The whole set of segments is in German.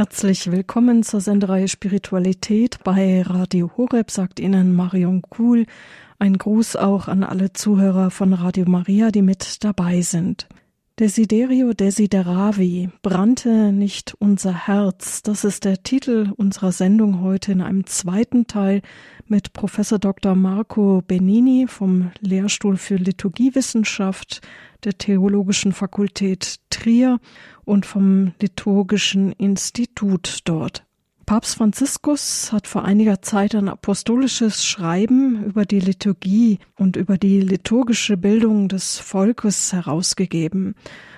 Herzlich willkommen zur Sendereihe Spiritualität bei Radio Horeb, sagt Ihnen Marion Kuhl. Ein Gruß auch an alle Zuhörer von Radio Maria, die mit dabei sind. Desiderio desideravi, brannte nicht unser Herz. Das ist der Titel unserer Sendung heute in einem zweiten Teil mit Professor Dr. Marco Benini vom Lehrstuhl für Liturgiewissenschaft der Theologischen Fakultät Trier und vom Liturgischen Institut dort. Papst Franziskus hat vor einiger Zeit ein apostolisches Schreiben über die Liturgie und über die liturgische Bildung des Volkes herausgegeben.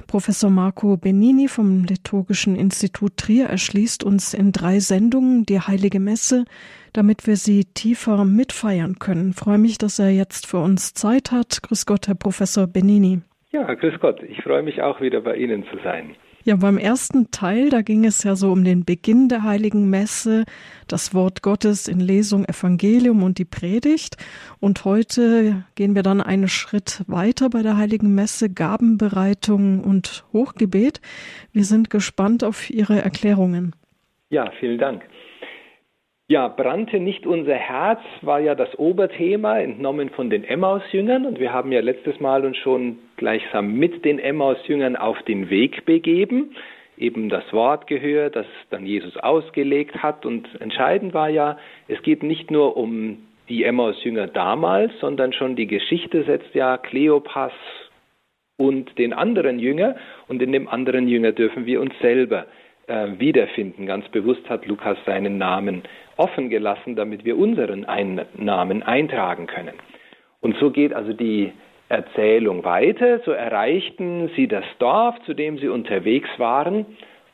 Professor Marco Benini vom Liturgischen Institut Trier erschließt uns in drei Sendungen die Heilige Messe, damit wir sie tiefer mitfeiern können. Ich freue mich, dass er jetzt für uns Zeit hat. Grüß Gott, Herr Professor Benini. Ja, grüß Gott. Ich freue mich auch wieder bei Ihnen zu sein. Ja, beim ersten Teil, da ging es ja so um den Beginn der Heiligen Messe, das Wort Gottes in Lesung, Evangelium und die Predigt. Und heute gehen wir dann einen Schritt weiter bei der Heiligen Messe, Gabenbereitung und Hochgebet. Wir sind gespannt auf Ihre Erklärungen. Ja, vielen Dank. Ja, brannte nicht unser Herz war ja das Oberthema, entnommen von den Emmaus-Jüngern. Und wir haben ja letztes Mal uns schon gleichsam mit den Emmaus-Jüngern auf den Weg begeben, eben das Wort gehört, das dann Jesus ausgelegt hat. Und entscheidend war ja, es geht nicht nur um die Emmaus-Jünger damals, sondern schon die Geschichte setzt ja Kleopas und den anderen Jünger. Und in dem anderen Jünger dürfen wir uns selber äh, wiederfinden. Ganz bewusst hat Lukas seinen Namen offen gelassen, damit wir unseren Namen eintragen können. Und so geht also die Erzählung weiter. So erreichten sie das Dorf, zu dem sie unterwegs waren.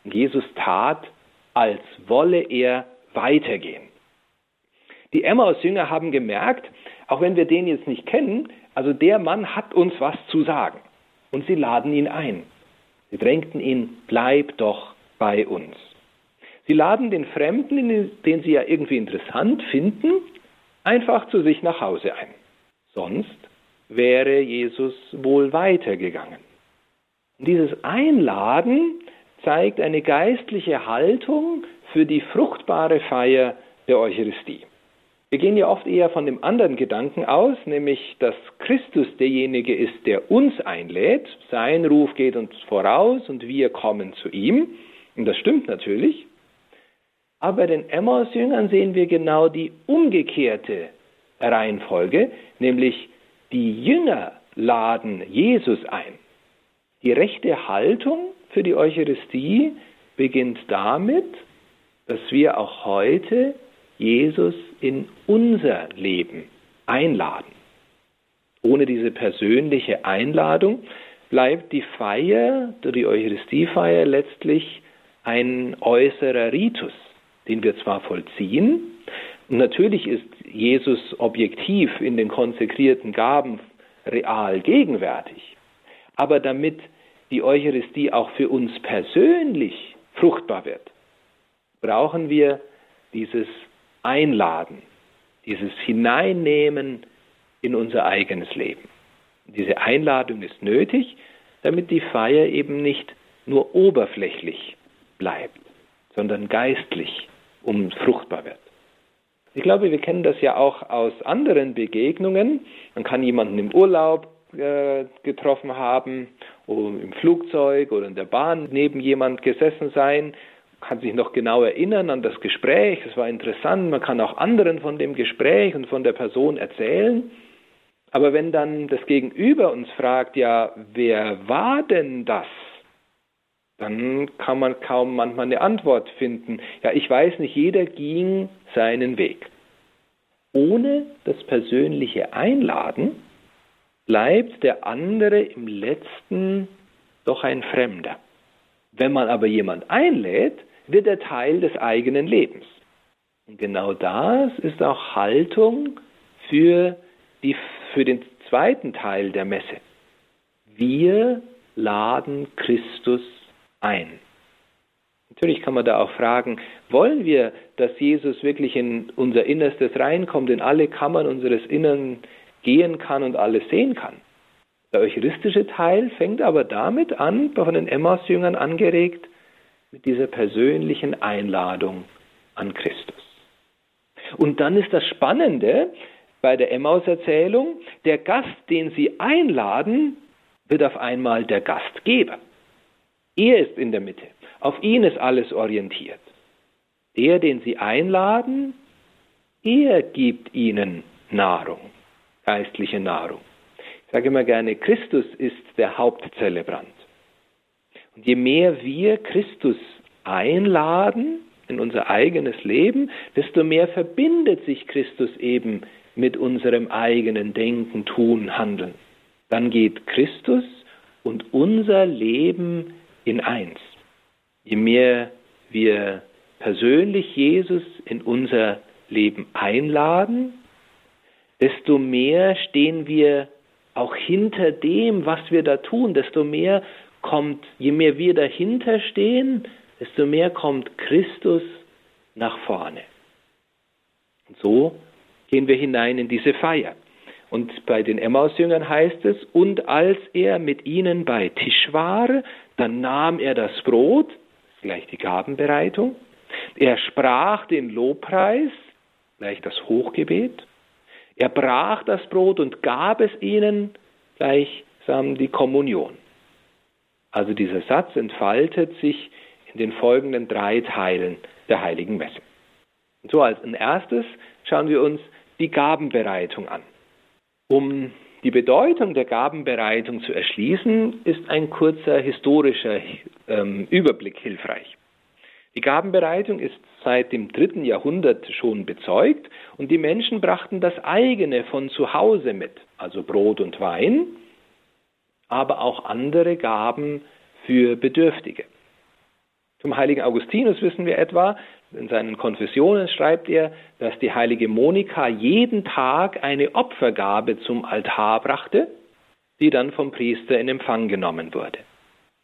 Und Jesus tat, als wolle er weitergehen. Die Emmaus-Jünger haben gemerkt, auch wenn wir den jetzt nicht kennen, also der Mann hat uns was zu sagen. Und sie laden ihn ein. Sie drängten ihn, bleib doch bei uns. Sie laden den Fremden, den sie ja irgendwie interessant finden, einfach zu sich nach Hause ein. Sonst wäre Jesus wohl weitergegangen. Und dieses Einladen zeigt eine geistliche Haltung für die fruchtbare Feier der Eucharistie. Wir gehen ja oft eher von dem anderen Gedanken aus, nämlich dass Christus derjenige ist, der uns einlädt. Sein Ruf geht uns voraus und wir kommen zu ihm. Und das stimmt natürlich. Aber bei den Emmaus-Jüngern sehen wir genau die umgekehrte Reihenfolge, nämlich die Jünger laden Jesus ein. Die rechte Haltung für die Eucharistie beginnt damit, dass wir auch heute Jesus in unser Leben einladen. Ohne diese persönliche Einladung bleibt die Feier, die Eucharistiefeier letztlich ein äußerer Ritus den wir zwar vollziehen, natürlich ist Jesus objektiv in den konsekrierten Gaben real gegenwärtig, aber damit die Eucharistie auch für uns persönlich fruchtbar wird, brauchen wir dieses Einladen, dieses Hineinnehmen in unser eigenes Leben. Diese Einladung ist nötig, damit die Feier eben nicht nur oberflächlich bleibt, sondern geistlich um fruchtbar wird. Ich glaube, wir kennen das ja auch aus anderen Begegnungen. Man kann jemanden im Urlaub äh, getroffen haben, im Flugzeug oder in der Bahn neben jemand gesessen sein, kann sich noch genau erinnern an das Gespräch, es war interessant, man kann auch anderen von dem Gespräch und von der Person erzählen. Aber wenn dann das Gegenüber uns fragt, ja, wer war denn das? Dann kann man kaum manchmal eine Antwort finden. Ja, ich weiß nicht, jeder ging seinen Weg. Ohne das persönliche Einladen bleibt der andere im letzten doch ein Fremder. Wenn man aber jemand einlädt, wird er Teil des eigenen Lebens. Und genau das ist auch Haltung für, die, für den zweiten Teil der Messe. Wir laden Christus ein. Natürlich kann man da auch fragen, wollen wir, dass Jesus wirklich in unser Innerstes reinkommt, in alle Kammern unseres Innern gehen kann und alles sehen kann? Der eucharistische Teil fängt aber damit an, von den Emmaus-Jüngern angeregt, mit dieser persönlichen Einladung an Christus. Und dann ist das Spannende bei der Emmaus-Erzählung, der Gast, den sie einladen, wird auf einmal der Gastgeber. Er ist in der Mitte. Auf ihn ist alles orientiert. Der, den sie einladen, er gibt ihnen Nahrung, geistliche Nahrung. Ich sage immer gerne, Christus ist der Hauptzelebrant. Und je mehr wir Christus einladen in unser eigenes Leben, desto mehr verbindet sich Christus eben mit unserem eigenen Denken, Tun, Handeln. Dann geht Christus und unser Leben in eins. Je mehr wir persönlich Jesus in unser Leben einladen, desto mehr stehen wir auch hinter dem, was wir da tun, desto mehr kommt, je mehr wir dahinter stehen, desto mehr kommt Christus nach vorne. Und so gehen wir hinein in diese Feier. Und bei den Emmaus-Jüngern heißt es, und als er mit ihnen bei Tisch war, dann nahm er das Brot, gleich die Gabenbereitung, er sprach den Lobpreis, gleich das Hochgebet, er brach das Brot und gab es ihnen, gleichsam die Kommunion. Also dieser Satz entfaltet sich in den folgenden drei Teilen der heiligen Messe. Und so als ein erstes schauen wir uns die Gabenbereitung an. Um die Bedeutung der Gabenbereitung zu erschließen, ist ein kurzer historischer ähm, Überblick hilfreich. Die Gabenbereitung ist seit dem dritten Jahrhundert schon bezeugt und die Menschen brachten das eigene von zu Hause mit, also Brot und Wein, aber auch andere Gaben für Bedürftige. Zum heiligen Augustinus wissen wir etwa, in seinen Konfessionen schreibt er, dass die heilige Monika jeden Tag eine Opfergabe zum Altar brachte, die dann vom Priester in Empfang genommen wurde.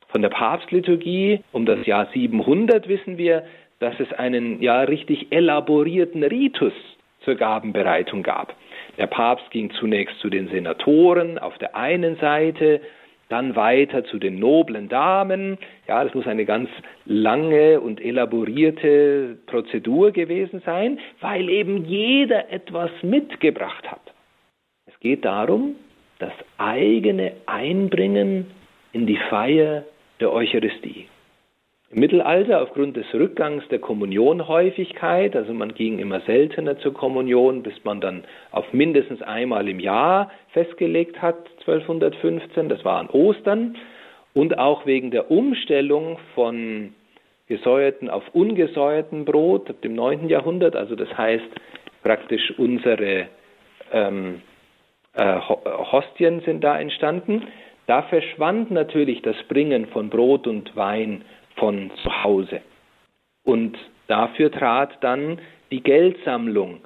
Von der Papstliturgie um das Jahr 700 wissen wir, dass es einen ja richtig elaborierten Ritus zur Gabenbereitung gab. Der Papst ging zunächst zu den Senatoren auf der einen Seite dann weiter zu den noblen Damen. Ja, das muss eine ganz lange und elaborierte Prozedur gewesen sein, weil eben jeder etwas mitgebracht hat. Es geht darum, das eigene Einbringen in die Feier der Eucharistie. Mittelalter aufgrund des Rückgangs der Kommunionhäufigkeit, also man ging immer seltener zur Kommunion, bis man dann auf mindestens einmal im Jahr festgelegt hat, 1215, das war an Ostern, und auch wegen der Umstellung von gesäuerten auf ungesäuerten Brot ab dem 9. Jahrhundert, also das heißt praktisch unsere ähm, äh, Hostien sind da entstanden, da verschwand natürlich das Bringen von Brot und Wein von zu Hause. Und dafür trat dann die Geldsammlung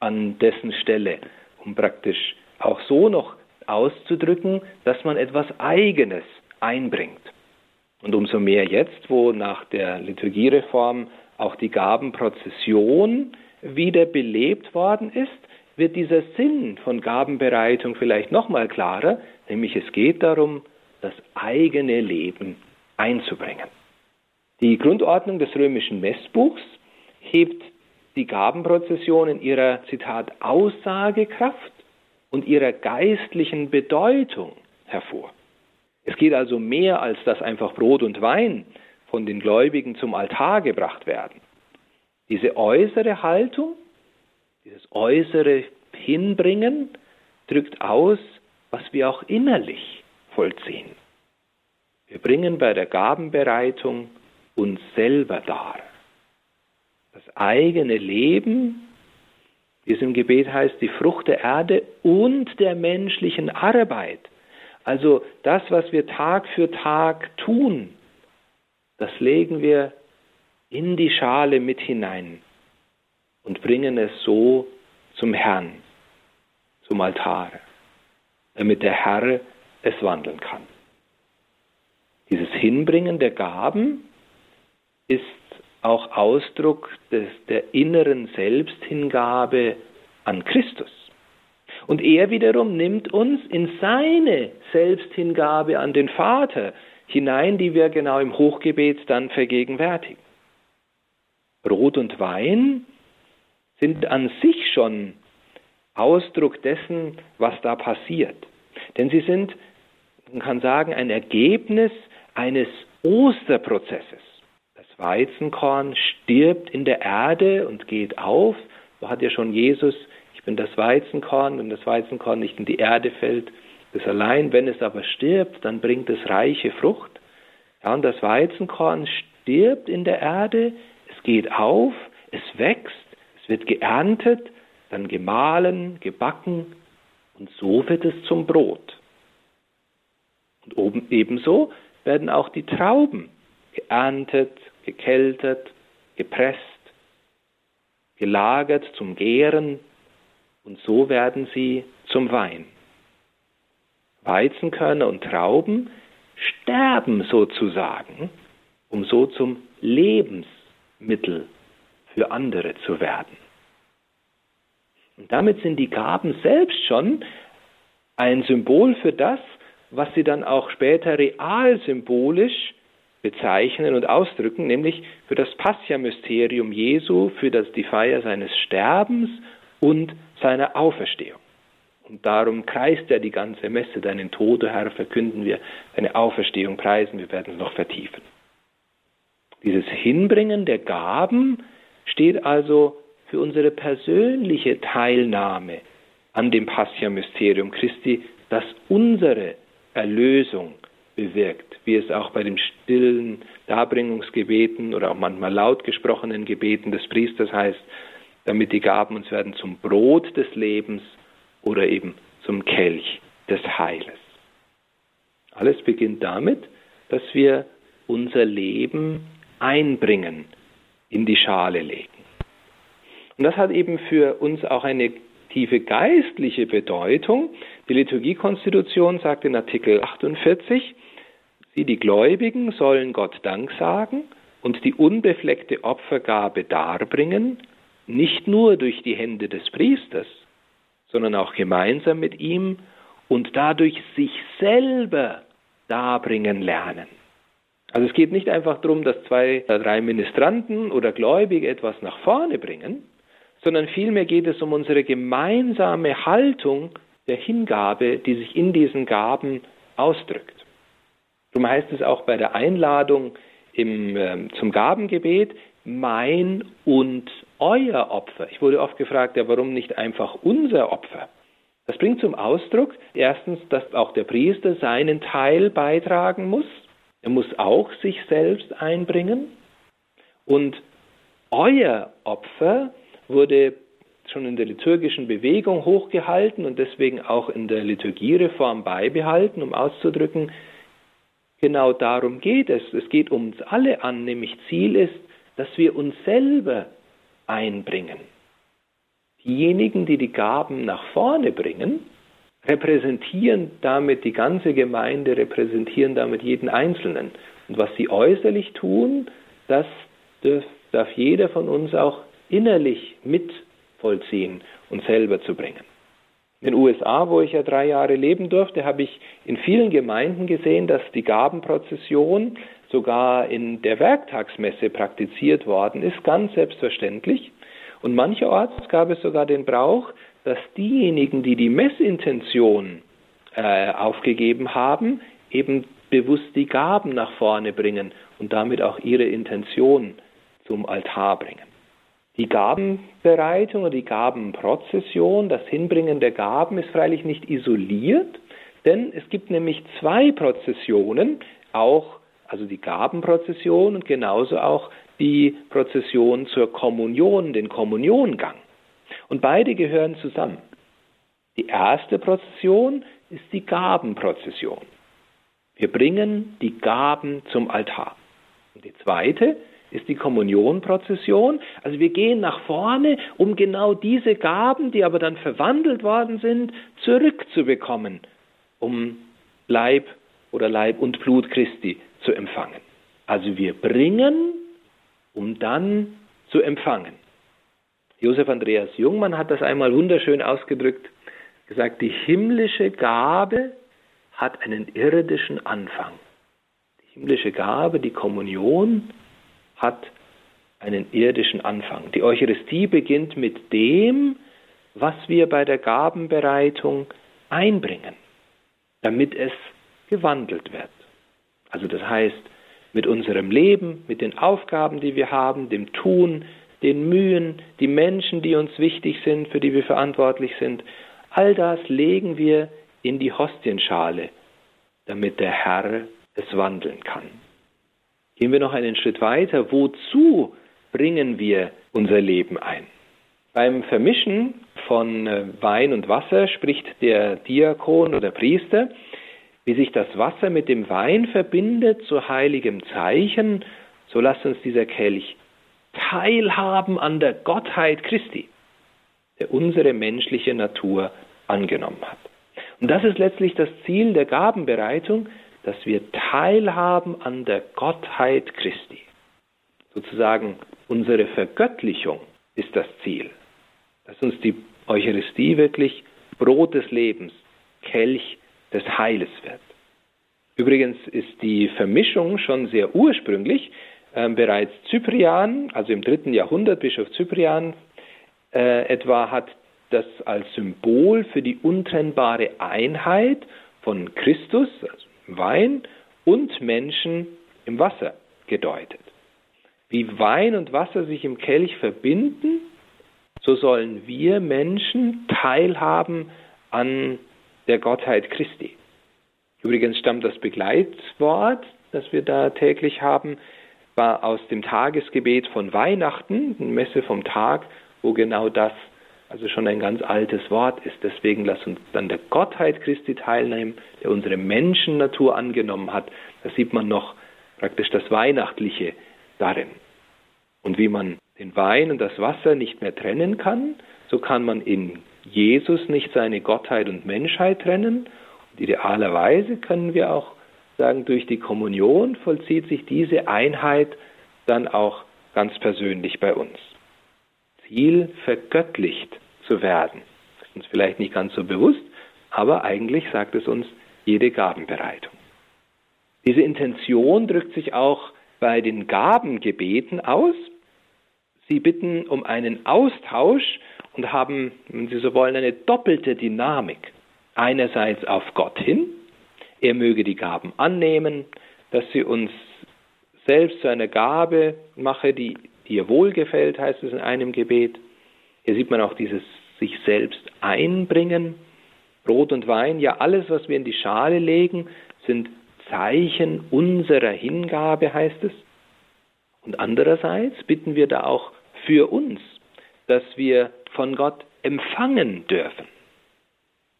an dessen Stelle, um praktisch auch so noch auszudrücken, dass man etwas Eigenes einbringt. Und umso mehr jetzt, wo nach der Liturgiereform auch die Gabenprozession wieder belebt worden ist, wird dieser Sinn von Gabenbereitung vielleicht nochmal klarer, nämlich es geht darum, das eigene Leben einzubringen. Die Grundordnung des römischen Messbuchs hebt die Gabenprozession in ihrer, Zitat, Aussagekraft und ihrer geistlichen Bedeutung hervor. Es geht also mehr als dass einfach Brot und Wein von den Gläubigen zum Altar gebracht werden. Diese äußere Haltung, dieses äußere Hinbringen drückt aus, was wir auch innerlich vollziehen. Wir bringen bei der Gabenbereitung uns selber dar. Das eigene Leben, wie es im Gebet heißt, die Frucht der Erde und der menschlichen Arbeit. Also das, was wir Tag für Tag tun, das legen wir in die Schale mit hinein und bringen es so zum Herrn, zum Altar, damit der Herr es wandeln kann. Dieses Hinbringen der Gaben ist auch Ausdruck des, der inneren Selbsthingabe an Christus. Und er wiederum nimmt uns in seine Selbsthingabe an den Vater hinein, die wir genau im Hochgebet dann vergegenwärtigen. Brot und Wein sind an sich schon Ausdruck dessen, was da passiert. Denn sie sind, man kann sagen, ein Ergebnis eines Osterprozesses. Weizenkorn stirbt in der Erde und geht auf. So hat ja schon Jesus, ich bin das Weizenkorn, wenn das Weizenkorn nicht in die Erde fällt, das allein, wenn es aber stirbt, dann bringt es reiche Frucht. Ja, und das Weizenkorn stirbt in der Erde, es geht auf, es wächst, es wird geerntet, dann gemahlen, gebacken und so wird es zum Brot. Und oben ebenso werden auch die Trauben geerntet, gekeltet, gepresst, gelagert zum Gären und so werden sie zum Wein. Weizenkörner und Trauben sterben sozusagen, um so zum Lebensmittel für andere zu werden. Und damit sind die Gaben selbst schon ein Symbol für das, was sie dann auch später real symbolisch bezeichnen und ausdrücken, nämlich für das Passia-Mysterium Jesu, für das, die Feier seines Sterbens und seiner Auferstehung. Und darum kreist ja die ganze Messe, deinen Tod, Herr, verkünden wir, deine Auferstehung preisen, wir werden es noch vertiefen. Dieses Hinbringen der Gaben steht also für unsere persönliche Teilnahme an dem Passia-Mysterium Christi, das unsere Erlösung bewirkt, wie es auch bei den stillen Darbringungsgebeten oder auch manchmal laut gesprochenen Gebeten des Priesters heißt, damit die Gaben uns werden zum Brot des Lebens oder eben zum Kelch des Heiles. Alles beginnt damit, dass wir unser Leben einbringen, in die Schale legen. Und das hat eben für uns auch eine tiefe geistliche Bedeutung. Die Liturgiekonstitution sagt in Artikel 48, Sie, die Gläubigen, sollen Gott Dank sagen und die unbefleckte Opfergabe darbringen, nicht nur durch die Hände des Priesters, sondern auch gemeinsam mit ihm und dadurch sich selber darbringen lernen. Also es geht nicht einfach darum, dass zwei oder drei Ministranten oder Gläubige etwas nach vorne bringen, sondern vielmehr geht es um unsere gemeinsame Haltung der Hingabe, die sich in diesen Gaben ausdrückt. Darum heißt es auch bei der Einladung im, äh, zum Gabengebet, mein und euer Opfer. Ich wurde oft gefragt, ja, warum nicht einfach unser Opfer? Das bringt zum Ausdruck, erstens, dass auch der Priester seinen Teil beitragen muss. Er muss auch sich selbst einbringen. Und euer Opfer wurde schon in der liturgischen Bewegung hochgehalten und deswegen auch in der Liturgiereform beibehalten, um auszudrücken, genau darum geht es. Es geht uns alle an, nämlich Ziel ist, dass wir uns selber einbringen. Diejenigen, die die Gaben nach vorne bringen, repräsentieren damit die ganze Gemeinde, repräsentieren damit jeden Einzelnen. Und was sie äußerlich tun, das darf jeder von uns auch innerlich mit vollziehen und selber zu bringen. In den USA, wo ich ja drei Jahre leben durfte, habe ich in vielen Gemeinden gesehen, dass die Gabenprozession sogar in der Werktagsmesse praktiziert worden ist, ganz selbstverständlich. Und mancherorts gab es sogar den Brauch, dass diejenigen, die die Messintention äh, aufgegeben haben, eben bewusst die Gaben nach vorne bringen und damit auch ihre Intention zum Altar bringen. Die Gabenbereitung oder die Gabenprozession, das Hinbringen der Gaben ist freilich nicht isoliert, denn es gibt nämlich zwei Prozessionen, auch also die Gabenprozession und genauso auch die Prozession zur Kommunion, den Kommuniongang. Und beide gehören zusammen. Die erste Prozession ist die Gabenprozession. Wir bringen die Gaben zum Altar. Und die zweite ist die Kommunionprozession. Also wir gehen nach vorne, um genau diese Gaben, die aber dann verwandelt worden sind, zurückzubekommen, um Leib oder Leib und Blut Christi zu empfangen. Also wir bringen, um dann zu empfangen. Josef Andreas Jungmann hat das einmal wunderschön ausgedrückt, gesagt, die himmlische Gabe hat einen irdischen Anfang. himmlische Gabe, die Kommunion, hat einen irdischen Anfang. Die Eucharistie beginnt mit dem, was wir bei der Gabenbereitung einbringen, damit es gewandelt wird. Also das heißt, mit unserem Leben, mit den Aufgaben, die wir haben, dem Tun, den Mühen, die Menschen, die uns wichtig sind, für die wir verantwortlich sind, all das legen wir in die Hostienschale, damit der Herr es wandeln kann. Gehen wir noch einen Schritt weiter. Wozu bringen wir unser Leben ein? Beim Vermischen von äh, Wein und Wasser spricht der Diakon oder Priester, wie sich das Wasser mit dem Wein verbindet zu heiligem Zeichen, so lasst uns dieser Kelch teilhaben an der Gottheit Christi, der unsere menschliche Natur angenommen hat. Und das ist letztlich das Ziel der Gabenbereitung, dass wir teilhaben an der Gottheit Christi. Sozusagen unsere Vergöttlichung ist das Ziel. Dass uns die Eucharistie wirklich Brot des Lebens, Kelch des Heiles wird. Übrigens ist die Vermischung schon sehr ursprünglich. Äh, bereits Cyprian, also im dritten Jahrhundert, Bischof Cyprian äh, etwa, hat das als Symbol für die untrennbare Einheit von Christus, also Wein, und Menschen im Wasser gedeutet. Wie Wein und Wasser sich im Kelch verbinden, so sollen wir Menschen teilhaben an der Gottheit Christi. Übrigens stammt das Begleitwort, das wir da täglich haben, war aus dem Tagesgebet von Weihnachten, Messe vom Tag, wo genau das, also schon ein ganz altes Wort ist. Deswegen lass uns dann der Gottheit Christi teilnehmen, der unsere Menschennatur angenommen hat. Da sieht man noch praktisch das Weihnachtliche darin. Und wie man den Wein und das Wasser nicht mehr trennen kann, so kann man in Jesus nicht seine Gottheit und Menschheit trennen. Und idealerweise können wir auch sagen, durch die Kommunion vollzieht sich diese Einheit dann auch ganz persönlich bei uns. Ziel, vergöttlicht zu werden. Ist uns vielleicht nicht ganz so bewusst, aber eigentlich sagt es uns jede Gabenbereitung. Diese Intention drückt sich auch bei den Gabengebeten aus. Sie bitten um einen Austausch und haben, wenn Sie so wollen, eine doppelte Dynamik. Einerseits auf Gott hin, er möge die Gaben annehmen, dass sie uns selbst zu einer Gabe mache, die ihr wohlgefällt, heißt es in einem Gebet. Hier sieht man auch dieses sich selbst einbringen. Brot und Wein, ja alles, was wir in die Schale legen, sind Zeichen unserer Hingabe, heißt es. Und andererseits bitten wir da auch für uns, dass wir von Gott empfangen dürfen.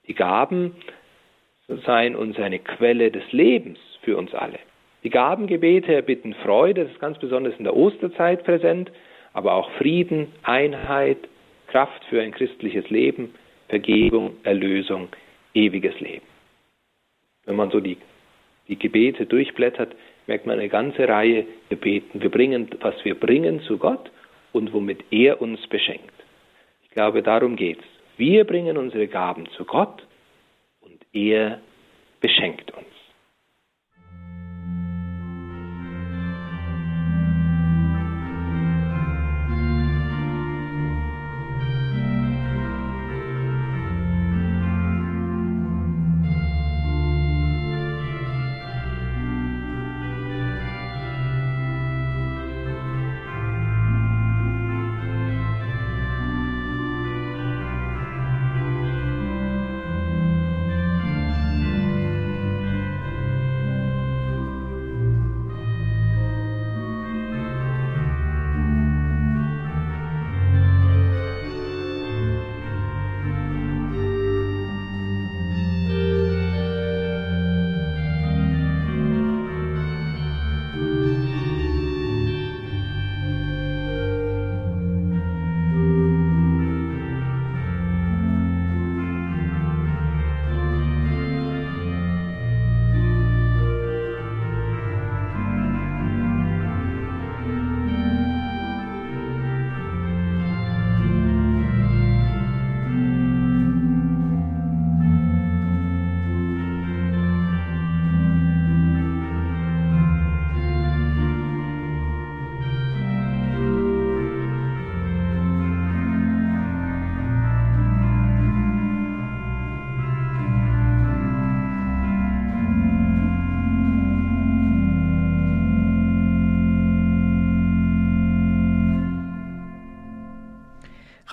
Die Gaben seien uns eine Quelle des Lebens für uns alle. Die Gabengebete erbitten Freude, das ist ganz besonders in der Osterzeit präsent, aber auch Frieden, Einheit, Kraft für ein christliches Leben, Vergebung, Erlösung, ewiges Leben. Wenn man so die, die Gebete durchblättert, merkt man eine ganze Reihe Gebeten. Wir bringen, was wir bringen zu Gott und womit er uns beschenkt. Ich glaube, darum geht es. Wir bringen unsere Gaben zu Gott und er beschenkt uns.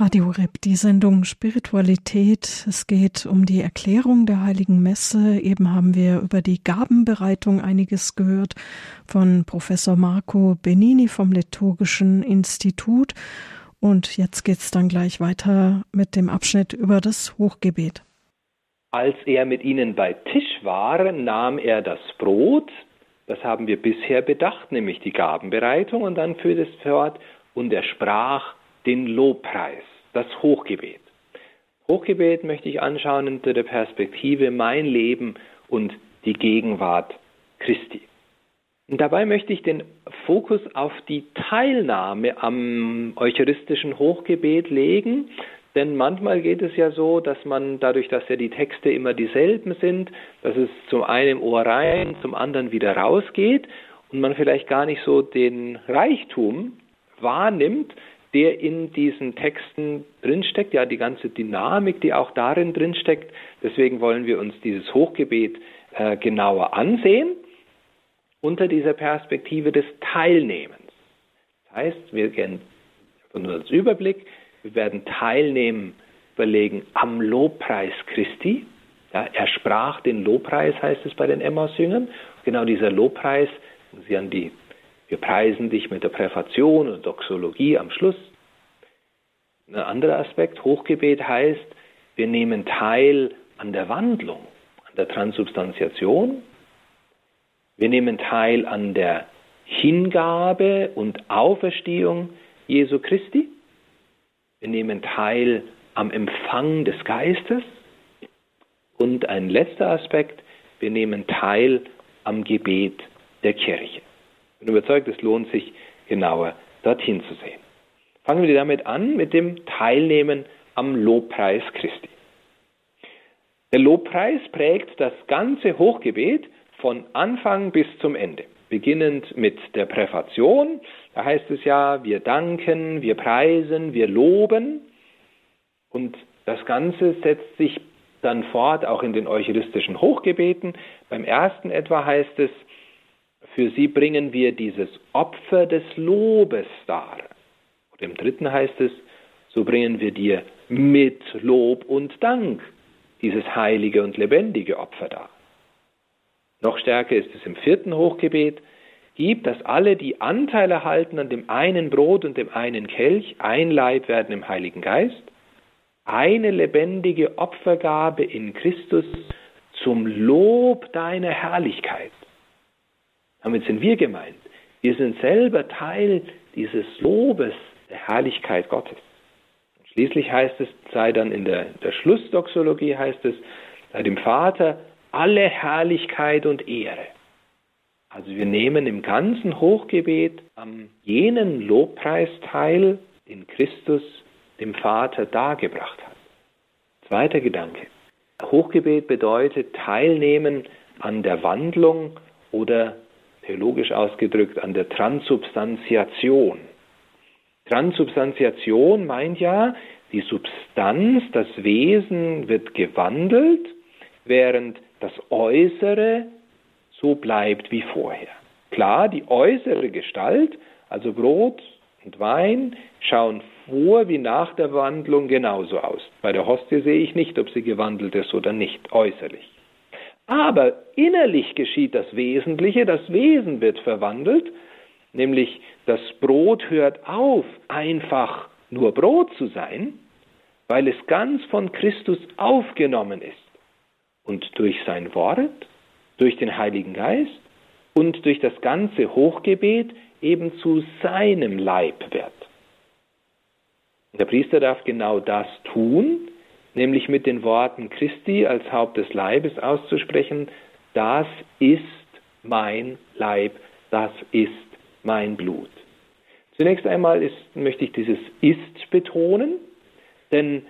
Radio Rip, die Sendung Spiritualität. Es geht um die Erklärung der Heiligen Messe. Eben haben wir über die Gabenbereitung einiges gehört von Professor Marco Benini vom Liturgischen Institut. Und jetzt geht's dann gleich weiter mit dem Abschnitt über das Hochgebet. Als er mit ihnen bei Tisch war, nahm er das Brot, das haben wir bisher bedacht, nämlich die Gabenbereitung, und dann führt es fort, und er sprach den Lobpreis, das Hochgebet. Hochgebet möchte ich anschauen unter der Perspektive mein Leben und die Gegenwart Christi. Und dabei möchte ich den Fokus auf die Teilnahme am eucharistischen Hochgebet legen, denn manchmal geht es ja so, dass man dadurch, dass ja die Texte immer dieselben sind, dass es zum einen im Ohr rein, zum anderen wieder rausgeht und man vielleicht gar nicht so den Reichtum wahrnimmt, der in diesen Texten drinsteckt, ja die ganze Dynamik, die auch darin drinsteckt. Deswegen wollen wir uns dieses Hochgebet äh, genauer ansehen unter dieser Perspektive des Teilnehmens. Das heißt, wir gehen nur als Überblick, wir werden teilnehmen, überlegen am Lobpreis Christi. Ja, er sprach den Lobpreis, heißt es bei den Emmaus-Jüngern. Genau dieser Lobpreis, Sie an die wir preisen dich mit der Präfation und Doxologie am Schluss. Ein anderer Aspekt, Hochgebet heißt, wir nehmen teil an der Wandlung, an der Transubstantiation. Wir nehmen teil an der Hingabe und Auferstehung Jesu Christi. Wir nehmen teil am Empfang des Geistes. Und ein letzter Aspekt, wir nehmen teil am Gebet der Kirche bin überzeugt, es lohnt sich genauer dorthin zu sehen. Fangen wir damit an mit dem Teilnehmen am Lobpreis Christi. Der Lobpreis prägt das ganze Hochgebet von Anfang bis zum Ende. Beginnend mit der Präfation, da heißt es ja, wir danken, wir preisen, wir loben. Und das Ganze setzt sich dann fort, auch in den eucharistischen Hochgebeten. Beim ersten etwa heißt es, für sie bringen wir dieses Opfer des Lobes dar. Und im dritten heißt es, so bringen wir dir mit Lob und Dank dieses heilige und lebendige Opfer dar. Noch stärker ist es im vierten Hochgebet, gib, dass alle, die Anteil erhalten an dem einen Brot und dem einen Kelch, ein Leib werden im Heiligen Geist, eine lebendige Opfergabe in Christus zum Lob deiner Herrlichkeit. Damit sind wir gemeint. Wir sind selber Teil dieses Lobes der Herrlichkeit Gottes. Und schließlich heißt es, sei dann in der, der Schlussdoxologie heißt es, sei dem Vater alle Herrlichkeit und Ehre. Also wir nehmen im ganzen Hochgebet am jenen Lobpreis teil, den Christus dem Vater dargebracht hat. Zweiter Gedanke. Hochgebet bedeutet teilnehmen an der Wandlung oder theologisch ausgedrückt an der Transubstantiation. Transubstantiation meint ja, die Substanz, das Wesen wird gewandelt, während das Äußere so bleibt wie vorher. Klar, die äußere Gestalt, also Brot und Wein, schauen vor wie nach der Wandlung genauso aus. Bei der Hostie sehe ich nicht, ob sie gewandelt ist oder nicht, äußerlich. Aber innerlich geschieht das Wesentliche, das Wesen wird verwandelt, nämlich das Brot hört auf, einfach nur Brot zu sein, weil es ganz von Christus aufgenommen ist und durch sein Wort, durch den Heiligen Geist und durch das ganze Hochgebet eben zu seinem Leib wird. Der Priester darf genau das tun, nämlich mit den Worten Christi als Haupt des Leibes auszusprechen, das ist mein Leib, das ist mein Blut. Zunächst einmal ist, möchte ich dieses ist betonen, denn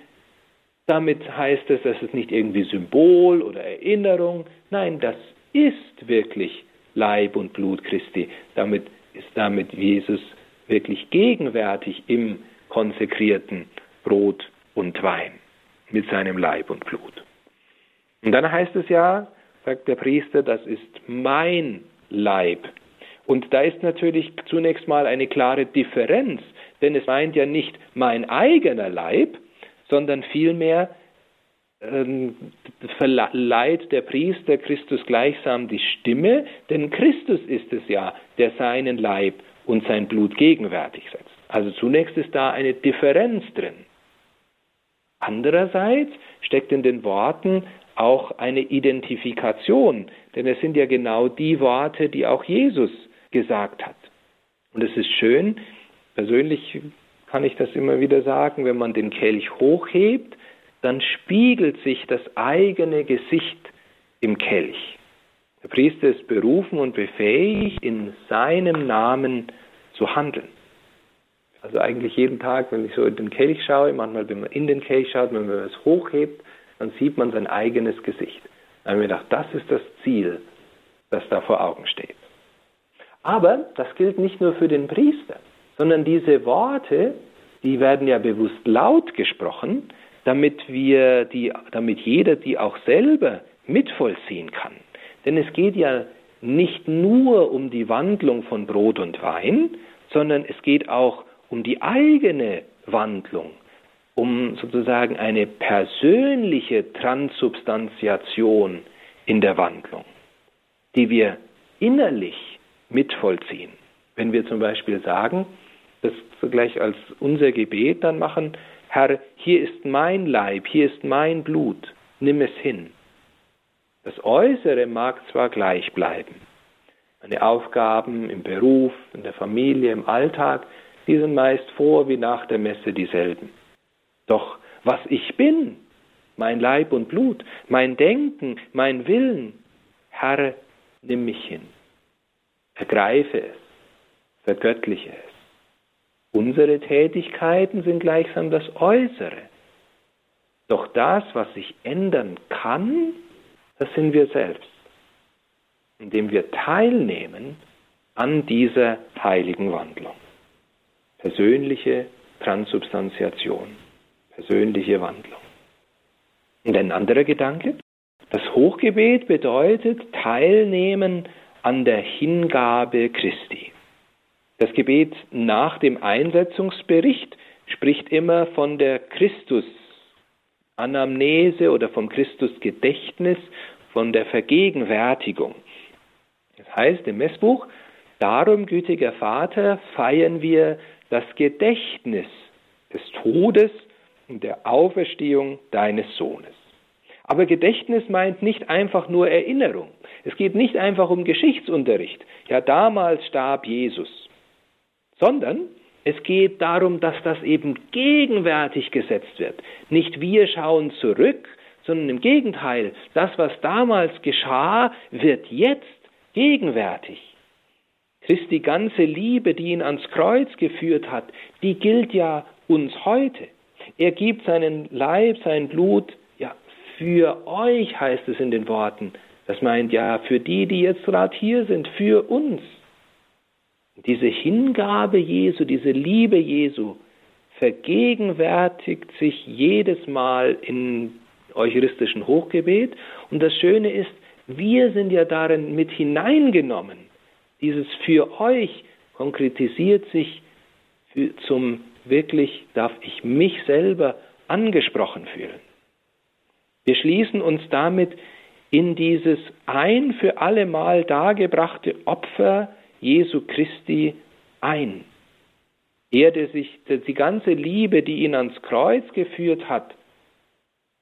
damit heißt es, dass es nicht irgendwie Symbol oder Erinnerung, nein, das ist wirklich Leib und Blut Christi. Damit ist damit Jesus wirklich gegenwärtig im konsekrierten Brot und Wein mit seinem Leib und Blut. Und dann heißt es ja, sagt der Priester, das ist mein Leib. Und da ist natürlich zunächst mal eine klare Differenz, denn es meint ja nicht mein eigener Leib, sondern vielmehr ähm, verleiht der Priester Christus gleichsam die Stimme, denn Christus ist es ja, der seinen Leib und sein Blut gegenwärtig setzt. Also zunächst ist da eine Differenz drin. Andererseits steckt in den Worten auch eine Identifikation, denn es sind ja genau die Worte, die auch Jesus gesagt hat. Und es ist schön, persönlich kann ich das immer wieder sagen, wenn man den Kelch hochhebt, dann spiegelt sich das eigene Gesicht im Kelch. Der Priester ist berufen und befähigt, in seinem Namen zu handeln. Also eigentlich jeden Tag, wenn ich so in den Kelch schaue, manchmal, wenn man in den Kelch schaut, wenn man es hochhebt, dann sieht man sein eigenes Gesicht. Dann habe ich mir gedacht, das ist das Ziel, das da vor Augen steht. Aber das gilt nicht nur für den Priester, sondern diese Worte, die werden ja bewusst laut gesprochen, damit wir die, damit jeder die auch selber mitvollziehen kann. Denn es geht ja nicht nur um die Wandlung von Brot und Wein, sondern es geht auch um die eigene Wandlung, um sozusagen eine persönliche Transubstantiation in der Wandlung, die wir innerlich mitvollziehen. Wenn wir zum Beispiel sagen, das gleich als unser Gebet dann machen, Herr, hier ist mein Leib, hier ist mein Blut, nimm es hin. Das Äußere mag zwar gleich bleiben, meine Aufgaben im Beruf, in der Familie, im Alltag, die sind meist vor wie nach der Messe dieselben. Doch was ich bin, mein Leib und Blut, mein Denken, mein Willen, Herr, nimm mich hin. Ergreife es, vergöttliche es. Unsere Tätigkeiten sind gleichsam das Äußere. Doch das, was sich ändern kann, das sind wir selbst, indem wir teilnehmen an dieser heiligen Wandlung. Persönliche Transubstantiation, persönliche Wandlung. Und ein anderer Gedanke, das Hochgebet bedeutet Teilnehmen an der Hingabe Christi. Das Gebet nach dem Einsetzungsbericht spricht immer von der Christus-Anamnese oder vom Christus-Gedächtnis, von der Vergegenwärtigung. Das heißt im Messbuch, darum, gütiger Vater, feiern wir das Gedächtnis des Todes und der Auferstehung deines Sohnes. Aber Gedächtnis meint nicht einfach nur Erinnerung. Es geht nicht einfach um Geschichtsunterricht. Ja, damals starb Jesus sondern es geht darum, dass das eben gegenwärtig gesetzt wird. Nicht wir schauen zurück, sondern im Gegenteil, das, was damals geschah, wird jetzt gegenwärtig. Christi ganze Liebe, die ihn ans Kreuz geführt hat, die gilt ja uns heute. Er gibt seinen Leib, sein Blut, ja, für euch heißt es in den Worten. Das meint ja für die, die jetzt gerade hier sind, für uns. Diese Hingabe Jesu, diese Liebe Jesu vergegenwärtigt sich jedes Mal im eucharistischen Hochgebet. Und das Schöne ist, wir sind ja darin mit hineingenommen. Dieses für euch konkretisiert sich für, zum wirklich, darf ich mich selber angesprochen fühlen. Wir schließen uns damit in dieses ein für alle Mal dargebrachte Opfer Jesu Christi ein. Er, der sich die ganze Liebe, die ihn ans Kreuz geführt hat,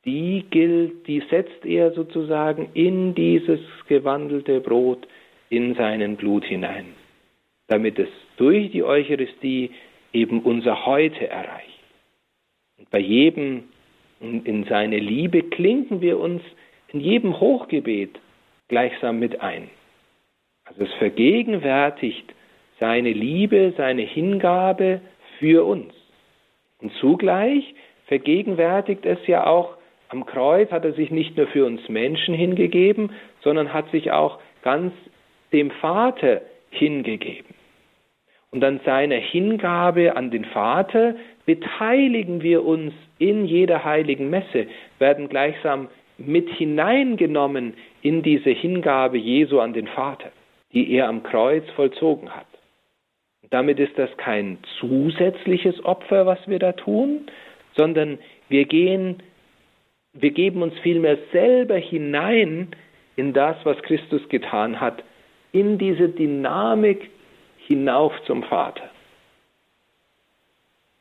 die gilt, die setzt er sozusagen in dieses gewandelte Brot, in seinen Blut hinein, damit es durch die Eucharistie eben unser Heute erreicht. Und bei jedem in seine Liebe klinken wir uns in jedem Hochgebet gleichsam mit ein. Also es vergegenwärtigt seine Liebe, seine Hingabe für uns. Und zugleich vergegenwärtigt es ja auch, am Kreuz hat er sich nicht nur für uns Menschen hingegeben, sondern hat sich auch ganz dem Vater hingegeben. Und an seiner Hingabe an den Vater beteiligen wir uns in jeder heiligen Messe, werden gleichsam mit hineingenommen in diese Hingabe Jesu an den Vater die er am Kreuz vollzogen hat. Damit ist das kein zusätzliches Opfer, was wir da tun, sondern wir gehen, wir geben uns vielmehr selber hinein in das, was Christus getan hat, in diese Dynamik hinauf zum Vater.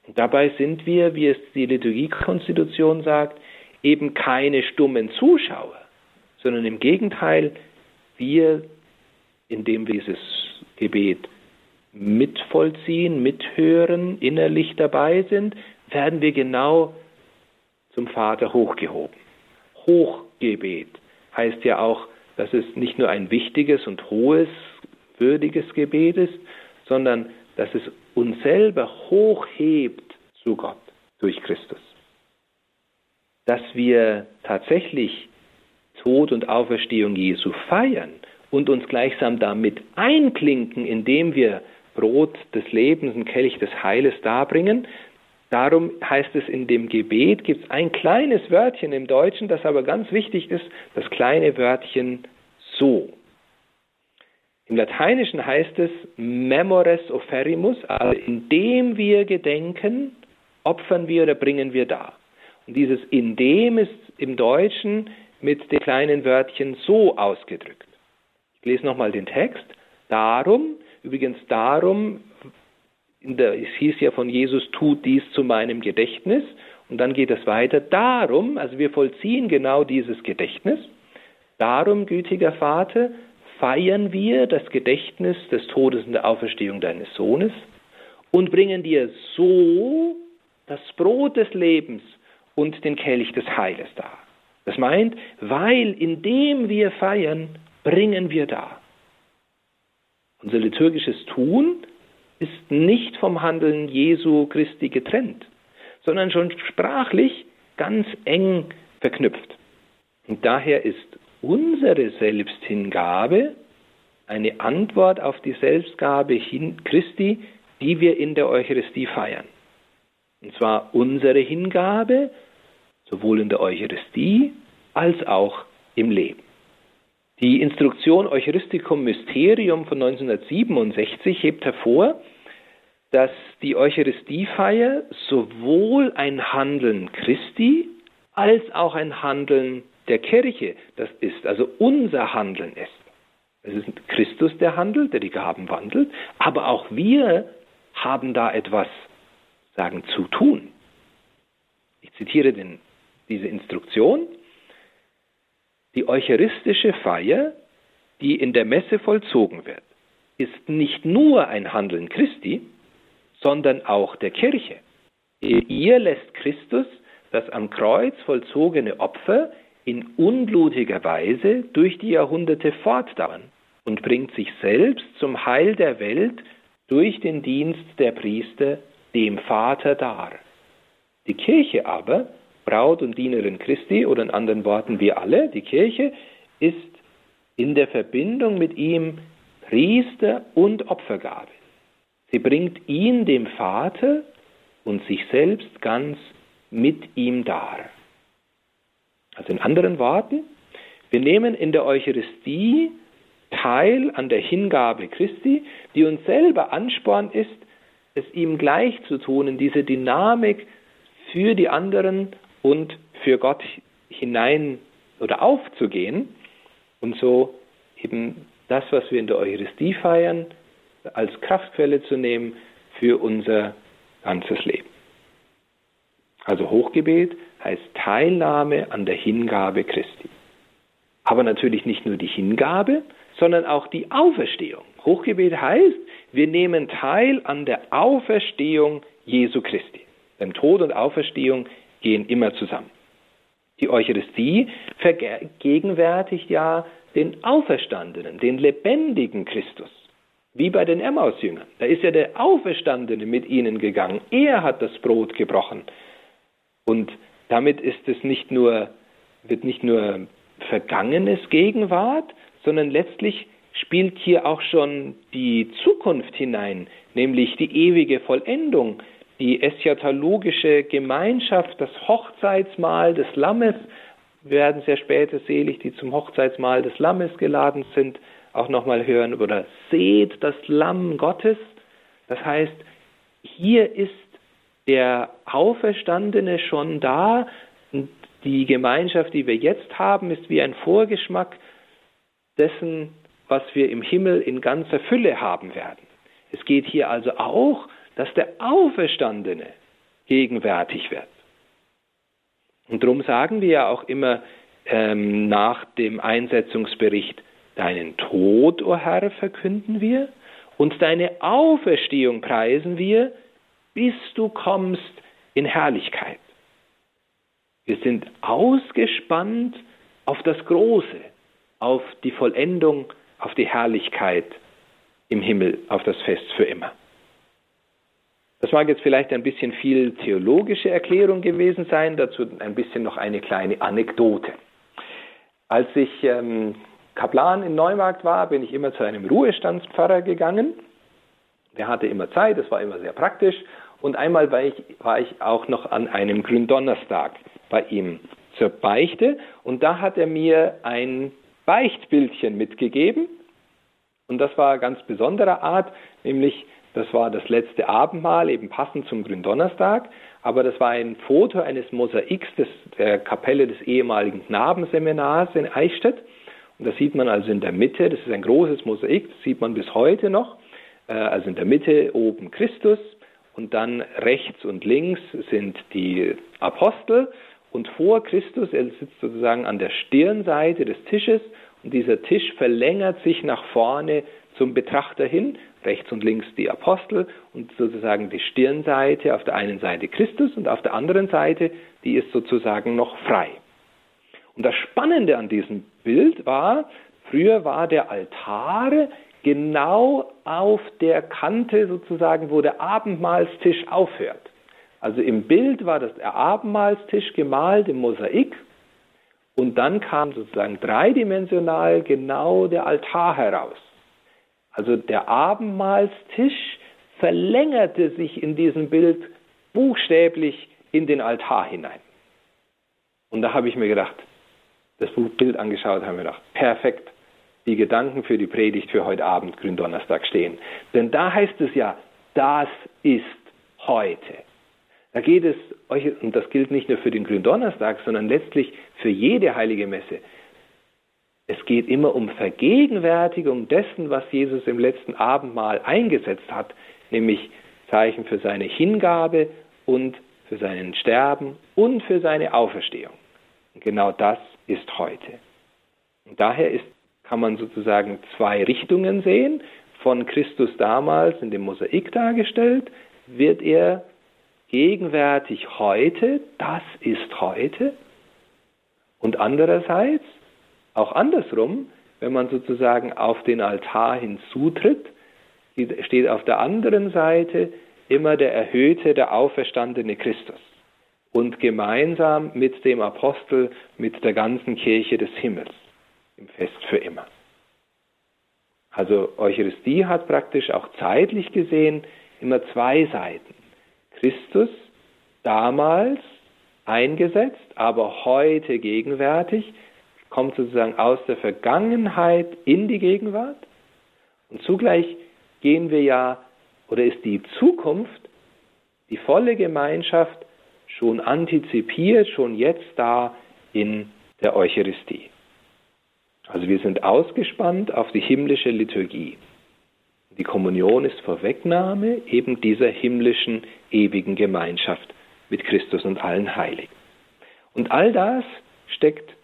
Und dabei sind wir, wie es die Liturgiekonstitution sagt, eben keine stummen Zuschauer, sondern im Gegenteil, wir, indem wir dieses Gebet mitvollziehen, mithören, innerlich dabei sind, werden wir genau zum Vater hochgehoben. Hochgebet heißt ja auch, dass es nicht nur ein wichtiges und hohes, würdiges Gebet ist, sondern dass es uns selber hochhebt zu Gott durch Christus. Dass wir tatsächlich Tod und Auferstehung Jesu feiern und uns gleichsam damit einklinken, indem wir Brot des Lebens und Kelch des Heiles darbringen. Darum heißt es in dem Gebet, gibt es ein kleines Wörtchen im Deutschen, das aber ganz wichtig ist, das kleine Wörtchen so. Im Lateinischen heißt es memores offerimus, also indem wir gedenken, opfern wir oder bringen wir dar. Und dieses indem ist im Deutschen mit dem kleinen Wörtchen so ausgedrückt. Ich lese nochmal den Text. Darum, Übrigens darum, der, es hieß ja von Jesus, tut dies zu meinem Gedächtnis. Und dann geht es weiter. Darum, also wir vollziehen genau dieses Gedächtnis. Darum, gütiger Vater, feiern wir das Gedächtnis des Todes und der Auferstehung deines Sohnes und bringen dir so das Brot des Lebens und den Kelch des Heiles dar. Das meint, weil indem wir feiern, bringen wir dar. Unser liturgisches Tun ist nicht vom Handeln Jesu Christi getrennt, sondern schon sprachlich ganz eng verknüpft. Und daher ist unsere Selbsthingabe eine Antwort auf die Selbstgabe Christi, die wir in der Eucharistie feiern. Und zwar unsere Hingabe sowohl in der Eucharistie als auch im Leben. Die Instruktion Eucharisticum Mysterium von 1967 hebt hervor, dass die Eucharistiefeier sowohl ein Handeln Christi als auch ein Handeln der Kirche, das ist, also unser Handeln ist. Es ist Christus, der handelt, der die Gaben wandelt, aber auch wir haben da etwas, sagen, zu tun. Ich zitiere den, diese Instruktion. Die eucharistische Feier, die in der Messe vollzogen wird, ist nicht nur ein Handeln Christi, sondern auch der Kirche. Ihr lässt Christus das am Kreuz vollzogene Opfer in unblutiger Weise durch die Jahrhunderte fortdauern und bringt sich selbst zum Heil der Welt durch den Dienst der Priester dem Vater dar. Die Kirche aber Braut und Dienerin Christi oder in anderen Worten wir alle, die Kirche, ist in der Verbindung mit ihm Priester und Opfergabe. Sie bringt ihn dem Vater und sich selbst ganz mit ihm dar. Also in anderen Worten, wir nehmen in der Eucharistie teil an der Hingabe Christi, die uns selber Ansporn ist, es ihm gleich zu tun, in diese Dynamik für die anderen und für Gott hinein oder aufzugehen und so eben das, was wir in der Eucharistie feiern, als Kraftquelle zu nehmen für unser ganzes Leben. Also Hochgebet heißt Teilnahme an der Hingabe Christi. Aber natürlich nicht nur die Hingabe, sondern auch die Auferstehung. Hochgebet heißt, wir nehmen teil an der Auferstehung Jesu Christi. Denn Tod und Auferstehung gehen immer zusammen. Die Eucharistie vergegenwärtigt ja den Auferstandenen, den lebendigen Christus. Wie bei den Emmaus-Jüngern. Da ist ja der Auferstandene mit ihnen gegangen. Er hat das Brot gebrochen. Und damit ist es nicht nur, wird nicht nur Vergangenes Gegenwart, sondern letztlich spielt hier auch schon die Zukunft hinein, nämlich die ewige Vollendung, die eschatologische Gemeinschaft, das Hochzeitsmahl des Lammes, werden sehr später selig, die zum Hochzeitsmahl des Lammes geladen sind, auch nochmal hören, oder seht das Lamm Gottes, Das heißt, hier ist der Auferstandene schon da und die Gemeinschaft, die wir jetzt haben, ist wie ein Vorgeschmack dessen, was wir im Himmel in ganzer Fülle haben werden. Es geht hier also auch, dass der Auferstandene gegenwärtig wird. Und darum sagen wir ja auch immer ähm, nach dem Einsetzungsbericht, deinen Tod, o oh Herr, verkünden wir und deine Auferstehung preisen wir, bis du kommst in Herrlichkeit. Wir sind ausgespannt auf das Große, auf die Vollendung, auf die Herrlichkeit im Himmel, auf das Fest für immer. Das mag jetzt vielleicht ein bisschen viel theologische Erklärung gewesen sein, dazu ein bisschen noch eine kleine Anekdote. Als ich ähm, Kaplan in Neumarkt war, bin ich immer zu einem Ruhestandspfarrer gegangen. Der hatte immer Zeit, das war immer sehr praktisch. Und einmal war ich, war ich auch noch an einem Gründonnerstag bei ihm zur Beichte und da hat er mir ein Beichtbildchen mitgegeben. Und das war ganz besonderer Art, nämlich das war das letzte Abendmahl, eben passend zum Gründonnerstag. Aber das war ein Foto eines Mosaiks des, der Kapelle des ehemaligen Knabenseminars in Eichstätt. Und das sieht man also in der Mitte, das ist ein großes Mosaik, das sieht man bis heute noch. Äh, also in der Mitte oben Christus und dann rechts und links sind die Apostel und vor Christus, er sitzt sozusagen an der Stirnseite des Tisches und dieser Tisch verlängert sich nach vorne zum Betrachter hin, rechts und links die Apostel und sozusagen die Stirnseite auf der einen Seite Christus und auf der anderen Seite, die ist sozusagen noch frei. Und das Spannende an diesem Bild war, früher war der Altar genau auf der Kante sozusagen, wo der Abendmahlstisch aufhört. Also im Bild war das der Abendmahlstisch gemalt im Mosaik und dann kam sozusagen dreidimensional genau der Altar heraus. Also der Abendmahlstisch verlängerte sich in diesem Bild buchstäblich in den Altar hinein. Und da habe ich mir gedacht, das Bild angeschaut, habe mir gedacht, perfekt, die Gedanken für die Predigt für heute Abend, Gründonnerstag, stehen. Denn da heißt es ja, das ist heute. Da geht es euch, und das gilt nicht nur für den Gründonnerstag, sondern letztlich für jede heilige Messe. Es geht immer um Vergegenwärtigung dessen, was Jesus im letzten Abendmahl eingesetzt hat, nämlich Zeichen für seine Hingabe und für seinen Sterben und für seine Auferstehung. Und genau das ist heute. Und daher ist, kann man sozusagen zwei Richtungen sehen. Von Christus damals in dem Mosaik dargestellt, wird er gegenwärtig heute, das ist heute. Und andererseits, auch andersrum, wenn man sozusagen auf den Altar hinzutritt, steht auf der anderen Seite immer der erhöhte, der auferstandene Christus und gemeinsam mit dem Apostel, mit der ganzen Kirche des Himmels im Fest für immer. Also Eucharistie hat praktisch auch zeitlich gesehen immer zwei Seiten. Christus damals eingesetzt, aber heute gegenwärtig, kommt sozusagen aus der Vergangenheit in die Gegenwart. Und zugleich gehen wir ja, oder ist die Zukunft, die volle Gemeinschaft schon antizipiert, schon jetzt da in der Eucharistie. Also wir sind ausgespannt auf die himmlische Liturgie. Die Kommunion ist Vorwegnahme eben dieser himmlischen, ewigen Gemeinschaft mit Christus und allen Heiligen. Und all das steckt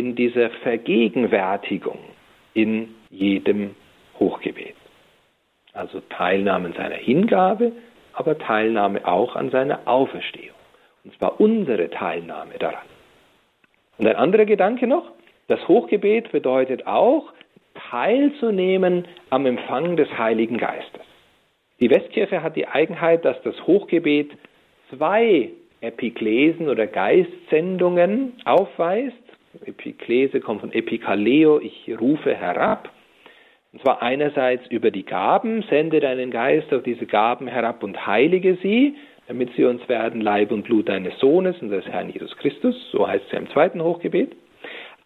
in dieser Vergegenwärtigung in jedem Hochgebet. Also Teilnahme an seiner Hingabe, aber Teilnahme auch an seiner Auferstehung. Und zwar unsere Teilnahme daran. Und ein anderer Gedanke noch, das Hochgebet bedeutet auch, teilzunehmen am Empfang des Heiligen Geistes. Die Westkirche hat die Eigenheit, dass das Hochgebet zwei Epiklesen oder Geistsendungen aufweist. Epiklese kommt von Epikaleo, ich rufe herab. Und zwar einerseits über die Gaben, sende deinen Geist auf diese Gaben herab und heilige sie damit sie uns werden Leib und Blut deines Sohnes und des Herrn Jesus Christus, so heißt es ja im zweiten Hochgebet.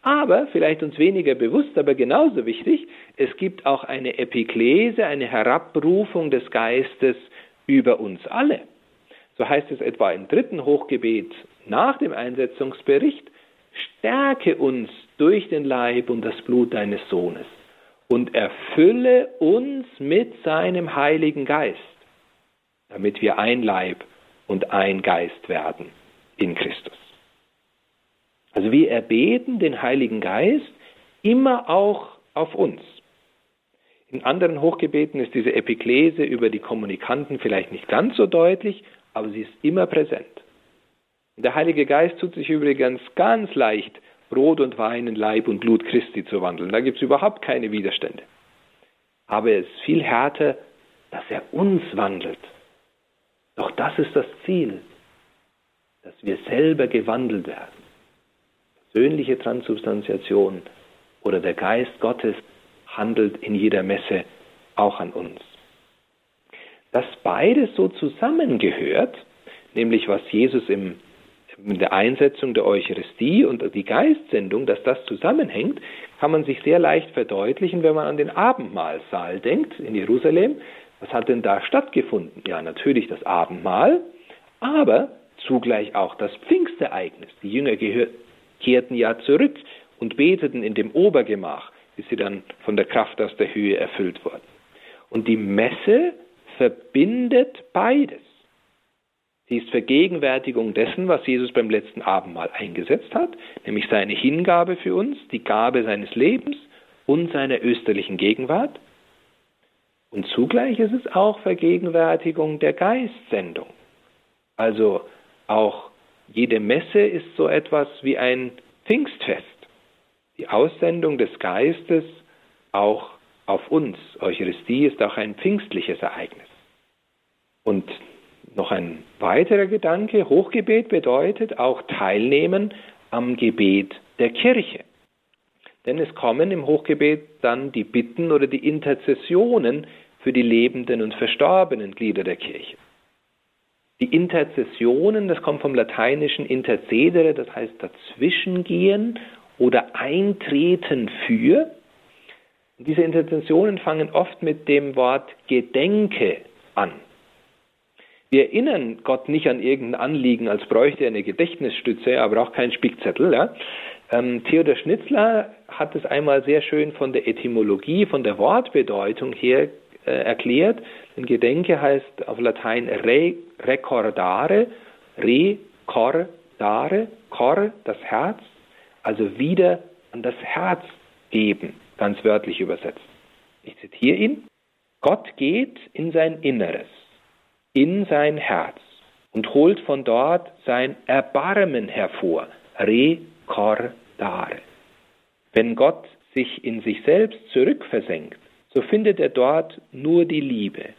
Aber, vielleicht uns weniger bewusst, aber genauso wichtig, es gibt auch eine Epiklese, eine Herabrufung des Geistes über uns alle. So heißt es etwa im dritten Hochgebet nach dem Einsetzungsbericht, stärke uns durch den Leib und das Blut deines Sohnes und erfülle uns mit seinem Heiligen Geist, damit wir ein Leib und ein Geist werden in Christus. Also wir erbeten den Heiligen Geist immer auch auf uns. In anderen Hochgebeten ist diese Epiklese über die Kommunikanten vielleicht nicht ganz so deutlich, aber sie ist immer präsent. Der Heilige Geist tut sich übrigens ganz leicht, Brot und Wein in Leib und Blut Christi zu wandeln. Da gibt es überhaupt keine Widerstände. Aber es ist viel härter, dass er uns wandelt. Doch das ist das Ziel, dass wir selber gewandelt werden. Persönliche Transubstantiation oder der Geist Gottes handelt in jeder Messe auch an uns. Dass beides so zusammengehört, nämlich was Jesus im, in der Einsetzung der Eucharistie und die Geistsendung, dass das zusammenhängt, kann man sich sehr leicht verdeutlichen, wenn man an den Abendmahlsaal denkt in Jerusalem. Was hat denn da stattgefunden? Ja, natürlich das Abendmahl, aber zugleich auch das Pfingstereignis. Die Jünger kehrten ja zurück und beteten in dem Obergemach bis sie dann von der Kraft aus der Höhe erfüllt wurden. Und die Messe verbindet beides. Sie ist Vergegenwärtigung dessen, was Jesus beim letzten Abendmahl eingesetzt hat, nämlich seine Hingabe für uns, die Gabe seines Lebens und seiner österlichen Gegenwart. Und zugleich ist es auch Vergegenwärtigung der Geistsendung. Also auch jede Messe ist so etwas wie ein Pfingstfest die Aussendung des Geistes auch auf uns. Eucharistie ist auch ein pfingstliches Ereignis. Und noch ein weiterer Gedanke, Hochgebet bedeutet auch teilnehmen am Gebet der Kirche. Denn es kommen im Hochgebet dann die Bitten oder die Interzessionen für die lebenden und verstorbenen Glieder der Kirche. Die Interzessionen, das kommt vom lateinischen intercedere, das heißt dazwischengehen oder eintreten für. Diese Interventionen fangen oft mit dem Wort Gedenke an. Wir erinnern Gott nicht an irgendein Anliegen, als bräuchte er eine Gedächtnisstütze, er braucht keinen Spickzettel. Ja? Ähm, Theodor Schnitzler hat es einmal sehr schön von der Etymologie, von der Wortbedeutung her äh, erklärt. Denn Gedenke heißt auf Latein re, recordare, recordare, cor, das Herz, also wieder an das Herz geben, ganz wörtlich übersetzt. Ich zitiere ihn. Gott geht in sein Inneres, in sein Herz und holt von dort sein Erbarmen hervor, recordare. Wenn Gott sich in sich selbst zurückversenkt, so findet er dort nur die Liebe.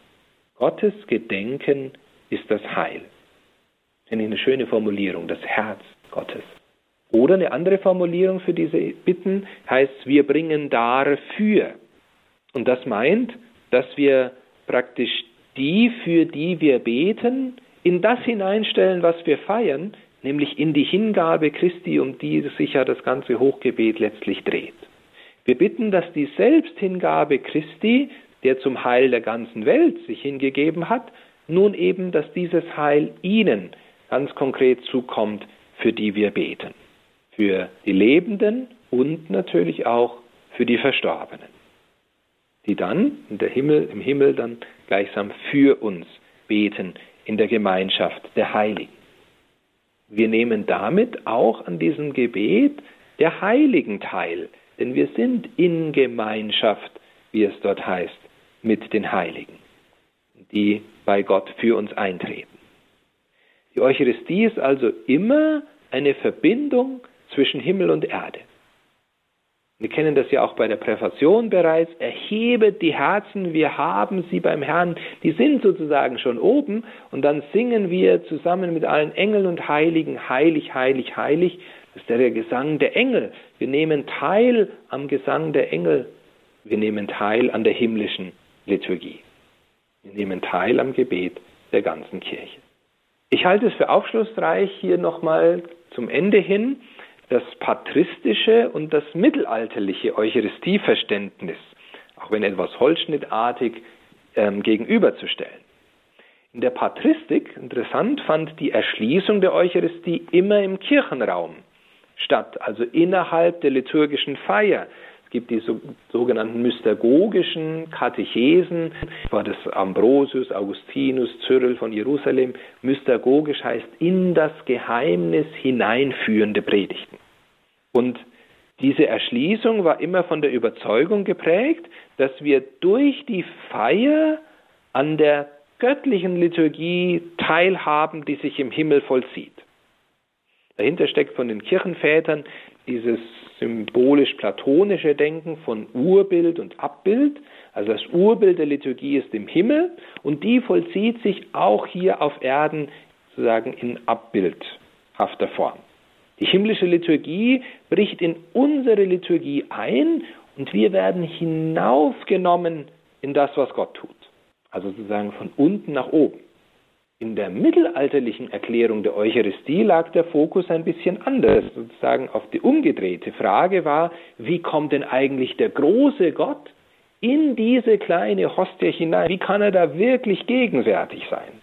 Gottes Gedenken ist das Heil. Finde ich eine schöne Formulierung, das Herz Gottes. Oder eine andere Formulierung für diese Bitten heißt, wir bringen dafür. Und das meint, dass wir praktisch die, für die wir beten, in das hineinstellen, was wir feiern, nämlich in die Hingabe Christi, um die sich ja das ganze Hochgebet letztlich dreht. Wir bitten, dass die Selbsthingabe Christi, der zum Heil der ganzen Welt sich hingegeben hat, nun eben, dass dieses Heil ihnen ganz konkret zukommt, für die wir beten für die Lebenden und natürlich auch für die Verstorbenen, die dann Himmel, im Himmel dann gleichsam für uns beten in der Gemeinschaft der Heiligen. Wir nehmen damit auch an diesem Gebet der Heiligen teil, denn wir sind in Gemeinschaft, wie es dort heißt, mit den Heiligen, die bei Gott für uns eintreten. Die Eucharistie ist also immer eine Verbindung zwischen Himmel und Erde. Wir kennen das ja auch bei der Präfation bereits. Erhebet die Herzen, wir haben sie beim Herrn. Die sind sozusagen schon oben. Und dann singen wir zusammen mit allen Engeln und Heiligen, heilig, heilig, heilig. Das ist der Gesang der Engel. Wir nehmen teil am Gesang der Engel. Wir nehmen teil an der himmlischen Liturgie. Wir nehmen teil am Gebet der ganzen Kirche. Ich halte es für aufschlussreich, hier nochmal zum Ende hin das patristische und das mittelalterliche Eucharistieverständnis, auch wenn etwas holzschnittartig, ähm, gegenüberzustellen. In der Patristik, interessant, fand die Erschließung der Eucharistie immer im Kirchenraum statt, also innerhalb der liturgischen Feier. Es gibt die sogenannten mystagogischen Katechesen, war das Ambrosius, Augustinus, Cyril von Jerusalem. Mystagogisch heißt in das Geheimnis hineinführende Predigten. Und diese Erschließung war immer von der Überzeugung geprägt, dass wir durch die Feier an der göttlichen Liturgie teilhaben, die sich im Himmel vollzieht. Dahinter steckt von den Kirchenvätern dieses symbolisch-platonische Denken von Urbild und Abbild. Also das Urbild der Liturgie ist im Himmel und die vollzieht sich auch hier auf Erden sozusagen in abbildhafter Form. Die himmlische Liturgie bricht in unsere Liturgie ein und wir werden hinaufgenommen in das, was Gott tut also sozusagen von unten nach oben. In der mittelalterlichen Erklärung der Eucharistie lag der Fokus ein bisschen anders, sozusagen auf die umgedrehte Frage war, wie kommt denn eigentlich der große Gott in diese kleine Hostie hinein? Wie kann er da wirklich gegenwärtig sein?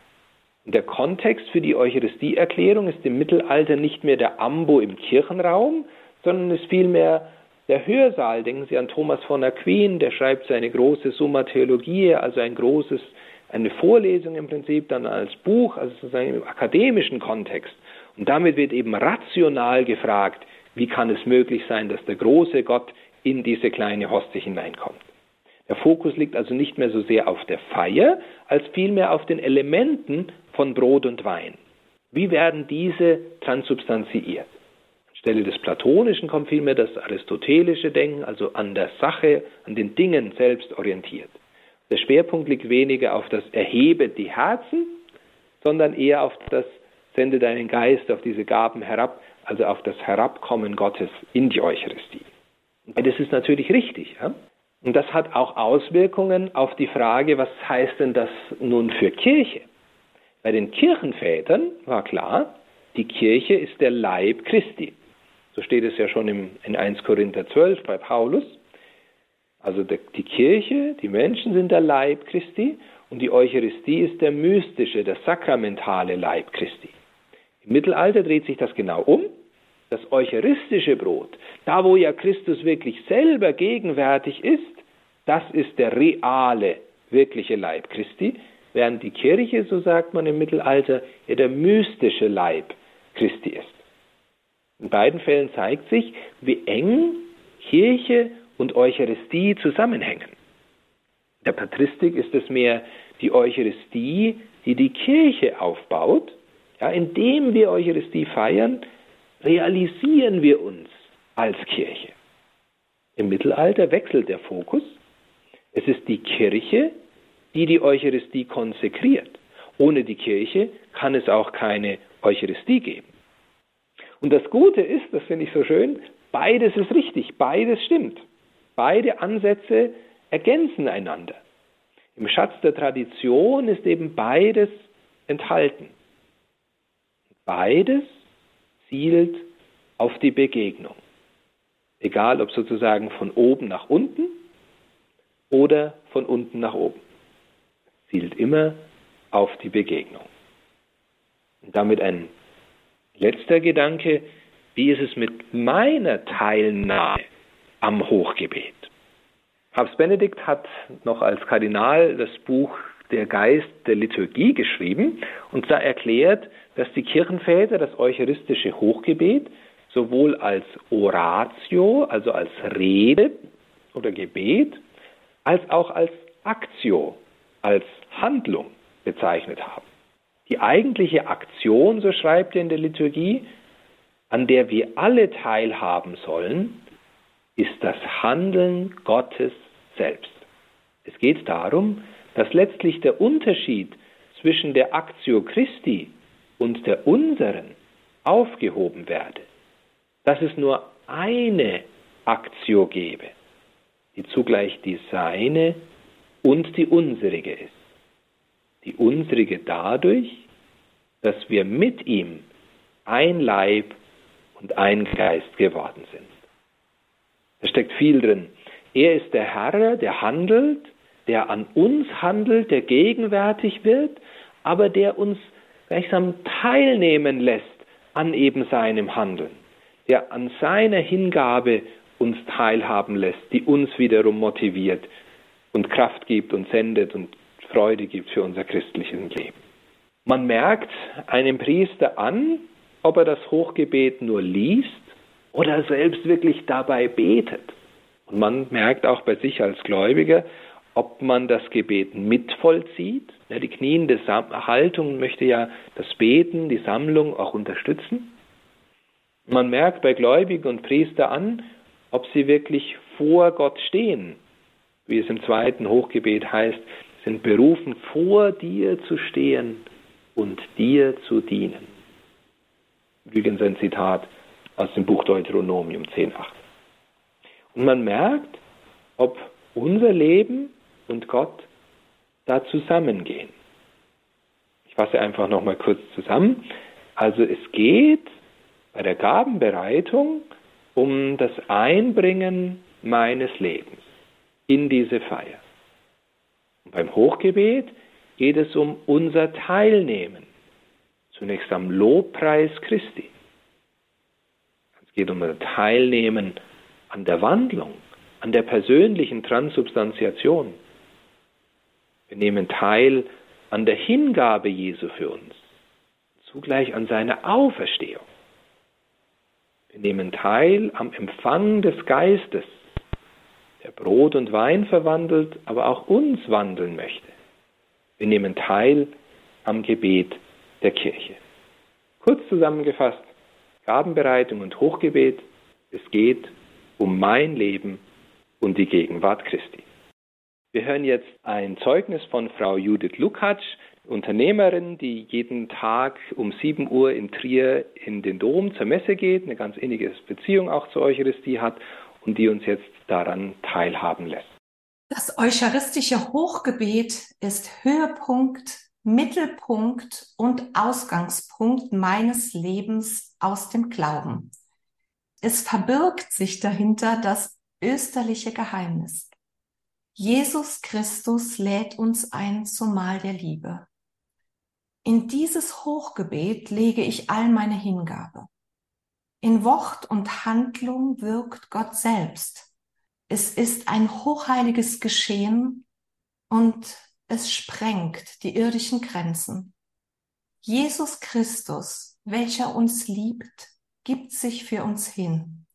Der Kontext für die Eucharistieerklärung ist im Mittelalter nicht mehr der Ambo im Kirchenraum, sondern ist vielmehr der Hörsaal, denken Sie an Thomas von Aquin, der schreibt seine große Summa Theologiae, also ein großes, eine Vorlesung im Prinzip dann als Buch, also sozusagen im akademischen Kontext. Und damit wird eben rational gefragt, wie kann es möglich sein, dass der große Gott in diese kleine Hostie hineinkommt. Der Fokus liegt also nicht mehr so sehr auf der Feier, als vielmehr auf den Elementen von Brot und Wein. Wie werden diese transubstanziiert? Stelle des Platonischen kommt vielmehr das aristotelische Denken, also an der Sache, an den Dingen selbst orientiert. Der Schwerpunkt liegt weniger auf das Erhebe die Herzen, sondern eher auf das Sende deinen Geist auf diese Gaben herab, also auf das Herabkommen Gottes in die Eucharistie. Das ist natürlich richtig. Ja? Und das hat auch Auswirkungen auf die Frage, was heißt denn das nun für Kirche? Bei den Kirchenvätern war klar, die Kirche ist der Leib Christi. So steht es ja schon in 1 Korinther 12 bei Paulus. Also die Kirche, die Menschen sind der Leib Christi und die Eucharistie ist der mystische, der sakramentale Leib Christi. Im Mittelalter dreht sich das genau um. Das eucharistische Brot, da wo ja Christus wirklich selber gegenwärtig ist, das ist der reale, wirkliche Leib Christi, während die Kirche, so sagt man im Mittelalter, ja der mystische Leib Christi ist. In beiden Fällen zeigt sich, wie eng Kirche und Eucharistie zusammenhängen. Der Patristik ist es mehr die Eucharistie, die die Kirche aufbaut. Ja, indem wir Eucharistie feiern, realisieren wir uns als Kirche. Im Mittelalter wechselt der Fokus. Es ist die Kirche, die die Eucharistie konsekriert. Ohne die Kirche kann es auch keine Eucharistie geben. Und das Gute ist, das finde ich so schön, beides ist richtig, beides stimmt. Beide Ansätze ergänzen einander. Im Schatz der Tradition ist eben beides enthalten. Beides zielt auf die Begegnung. Egal ob sozusagen von oben nach unten oder von unten nach oben. Zielt immer auf die Begegnung. Und damit ein Letzter Gedanke, wie ist es mit meiner Teilnahme am Hochgebet? Papst Benedikt hat noch als Kardinal das Buch Der Geist der Liturgie geschrieben und da erklärt, dass die Kirchenväter das eucharistische Hochgebet sowohl als Oratio, also als Rede oder Gebet, als auch als Aktio, als Handlung bezeichnet haben. Die eigentliche Aktion, so schreibt er in der Liturgie, an der wir alle teilhaben sollen, ist das Handeln Gottes selbst. Es geht darum, dass letztlich der Unterschied zwischen der Actio Christi und der unseren aufgehoben werde, dass es nur eine Aktio gebe, die zugleich die seine und die unsrige ist. Die unsrige dadurch, dass wir mit ihm ein Leib und ein Geist geworden sind. Da steckt viel drin. Er ist der Herr, der handelt, der an uns handelt, der gegenwärtig wird, aber der uns gleichsam teilnehmen lässt an eben seinem Handeln, der an seiner Hingabe uns teilhaben lässt, die uns wiederum motiviert und Kraft gibt und sendet und Freude gibt für unser christliches Leben. Man merkt einem Priester an, ob er das Hochgebet nur liest oder selbst wirklich dabei betet. Und man merkt auch bei sich als Gläubiger, ob man das Gebet mitvollzieht. Ja, die kniende Haltung möchte ja das Beten, die Sammlung auch unterstützen. Man merkt bei Gläubigen und Priester an, ob sie wirklich vor Gott stehen, wie es im zweiten Hochgebet heißt, sind berufen, vor dir zu stehen und dir zu dienen. Übrigens ein Zitat aus dem Buch Deuteronomium 10.8. Und man merkt, ob unser Leben und Gott da zusammengehen. Ich fasse einfach nochmal kurz zusammen. Also es geht bei der Gabenbereitung um das Einbringen meines Lebens in diese Feier. Und beim Hochgebet geht es um unser Teilnehmen. Zunächst am Lobpreis Christi. Geht um unser Teilnehmen an der Wandlung, an der persönlichen Transubstantiation. Wir nehmen teil an der Hingabe Jesu für uns, zugleich an seiner Auferstehung. Wir nehmen teil am Empfang des Geistes, der Brot und Wein verwandelt, aber auch uns wandeln möchte. Wir nehmen teil am Gebet der Kirche. Kurz zusammengefasst, Gabenbereitung und Hochgebet, es geht um mein Leben und die Gegenwart Christi. Wir hören jetzt ein Zeugnis von Frau Judith Lukatsch, Unternehmerin, die jeden Tag um 7 Uhr in Trier in den Dom zur Messe geht, eine ganz innige Beziehung auch zur Eucharistie hat und die uns jetzt daran teilhaben lässt. Das eucharistische Hochgebet ist Höhepunkt, Mittelpunkt und Ausgangspunkt meines Lebens aus dem Glauben. Es verbirgt sich dahinter das österliche Geheimnis. Jesus Christus lädt uns ein zum Mahl der Liebe. In dieses Hochgebet lege ich all meine Hingabe. In Wort und Handlung wirkt Gott selbst. Es ist ein hochheiliges Geschehen und es sprengt die irdischen Grenzen. Jesus Christus, welcher uns liebt, gibt sich für uns hin.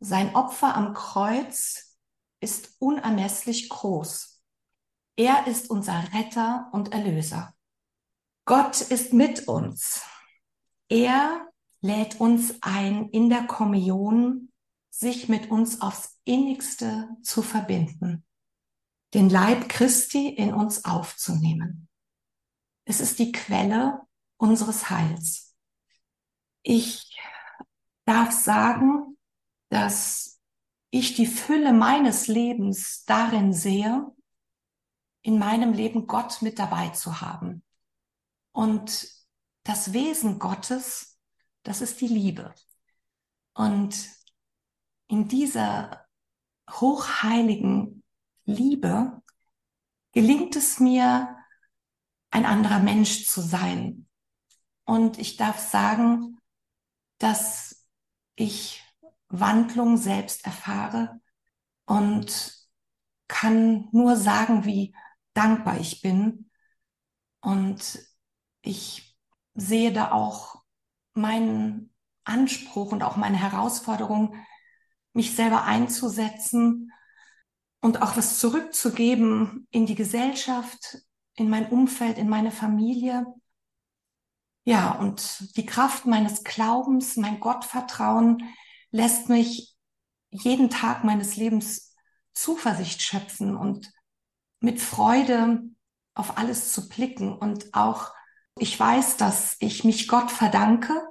Sein Opfer am Kreuz ist unermesslich groß. Er ist unser Retter und Erlöser. Gott ist mit uns. Er lädt uns ein, in der Kommunion sich mit uns aufs innigste zu verbinden, den Leib Christi in uns aufzunehmen. Es ist die Quelle unseres Heils. Ich darf sagen, dass ich die Fülle meines Lebens darin sehe, in meinem Leben Gott mit dabei zu haben. Und das Wesen Gottes das ist die Liebe. Und in dieser hochheiligen Liebe gelingt es mir, ein anderer Mensch zu sein. Und ich darf sagen, dass ich Wandlung selbst erfahre und kann nur sagen, wie dankbar ich bin. Und ich sehe da auch meinen Anspruch und auch meine Herausforderung, mich selber einzusetzen und auch was zurückzugeben in die Gesellschaft, in mein Umfeld, in meine Familie. Ja, und die Kraft meines Glaubens, mein Gottvertrauen lässt mich jeden Tag meines Lebens Zuversicht schöpfen und mit Freude auf alles zu blicken und auch ich weiß, dass ich mich Gott verdanke.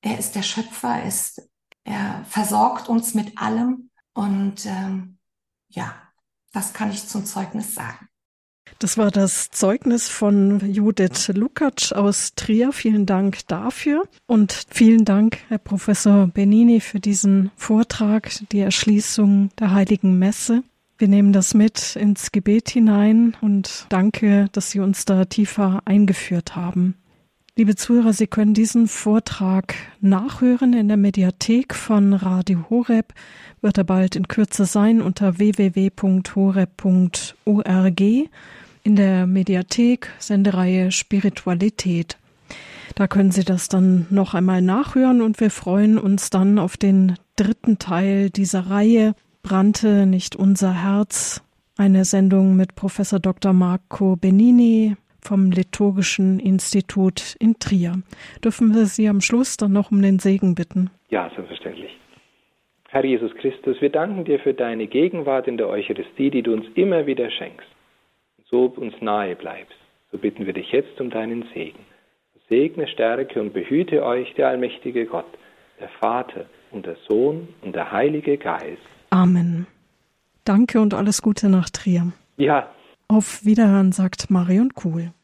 Er ist der Schöpfer, er, ist, er versorgt uns mit allem. Und ähm, ja, das kann ich zum Zeugnis sagen. Das war das Zeugnis von Judith Lukacs aus Trier. Vielen Dank dafür und vielen Dank, Herr Professor Benini, für diesen Vortrag, die Erschließung der Heiligen Messe. Wir nehmen das mit ins Gebet hinein und danke, dass Sie uns da tiefer eingeführt haben. Liebe Zuhörer, Sie können diesen Vortrag nachhören in der Mediathek von Radio Horeb. Wird er bald in Kürze sein unter www.horeb.org in der Mediathek Sendereihe Spiritualität. Da können Sie das dann noch einmal nachhören und wir freuen uns dann auf den dritten Teil dieser Reihe Brannte nicht unser Herz, eine Sendung mit Professor Dr. Marco Benini vom Liturgischen Institut in Trier. Dürfen wir Sie am Schluss dann noch um den Segen bitten? Ja, selbstverständlich. Herr Jesus Christus, wir danken dir für deine Gegenwart in der Eucharistie, die du uns immer wieder schenkst so uns nahe bleibst. So bitten wir dich jetzt um deinen Segen. Segne, stärke und behüte euch der allmächtige Gott, der Vater und der Sohn und der Heilige Geist. Amen. Danke und alles Gute nach Trier. Ja. Auf Wiederhören sagt Marion Kuhl.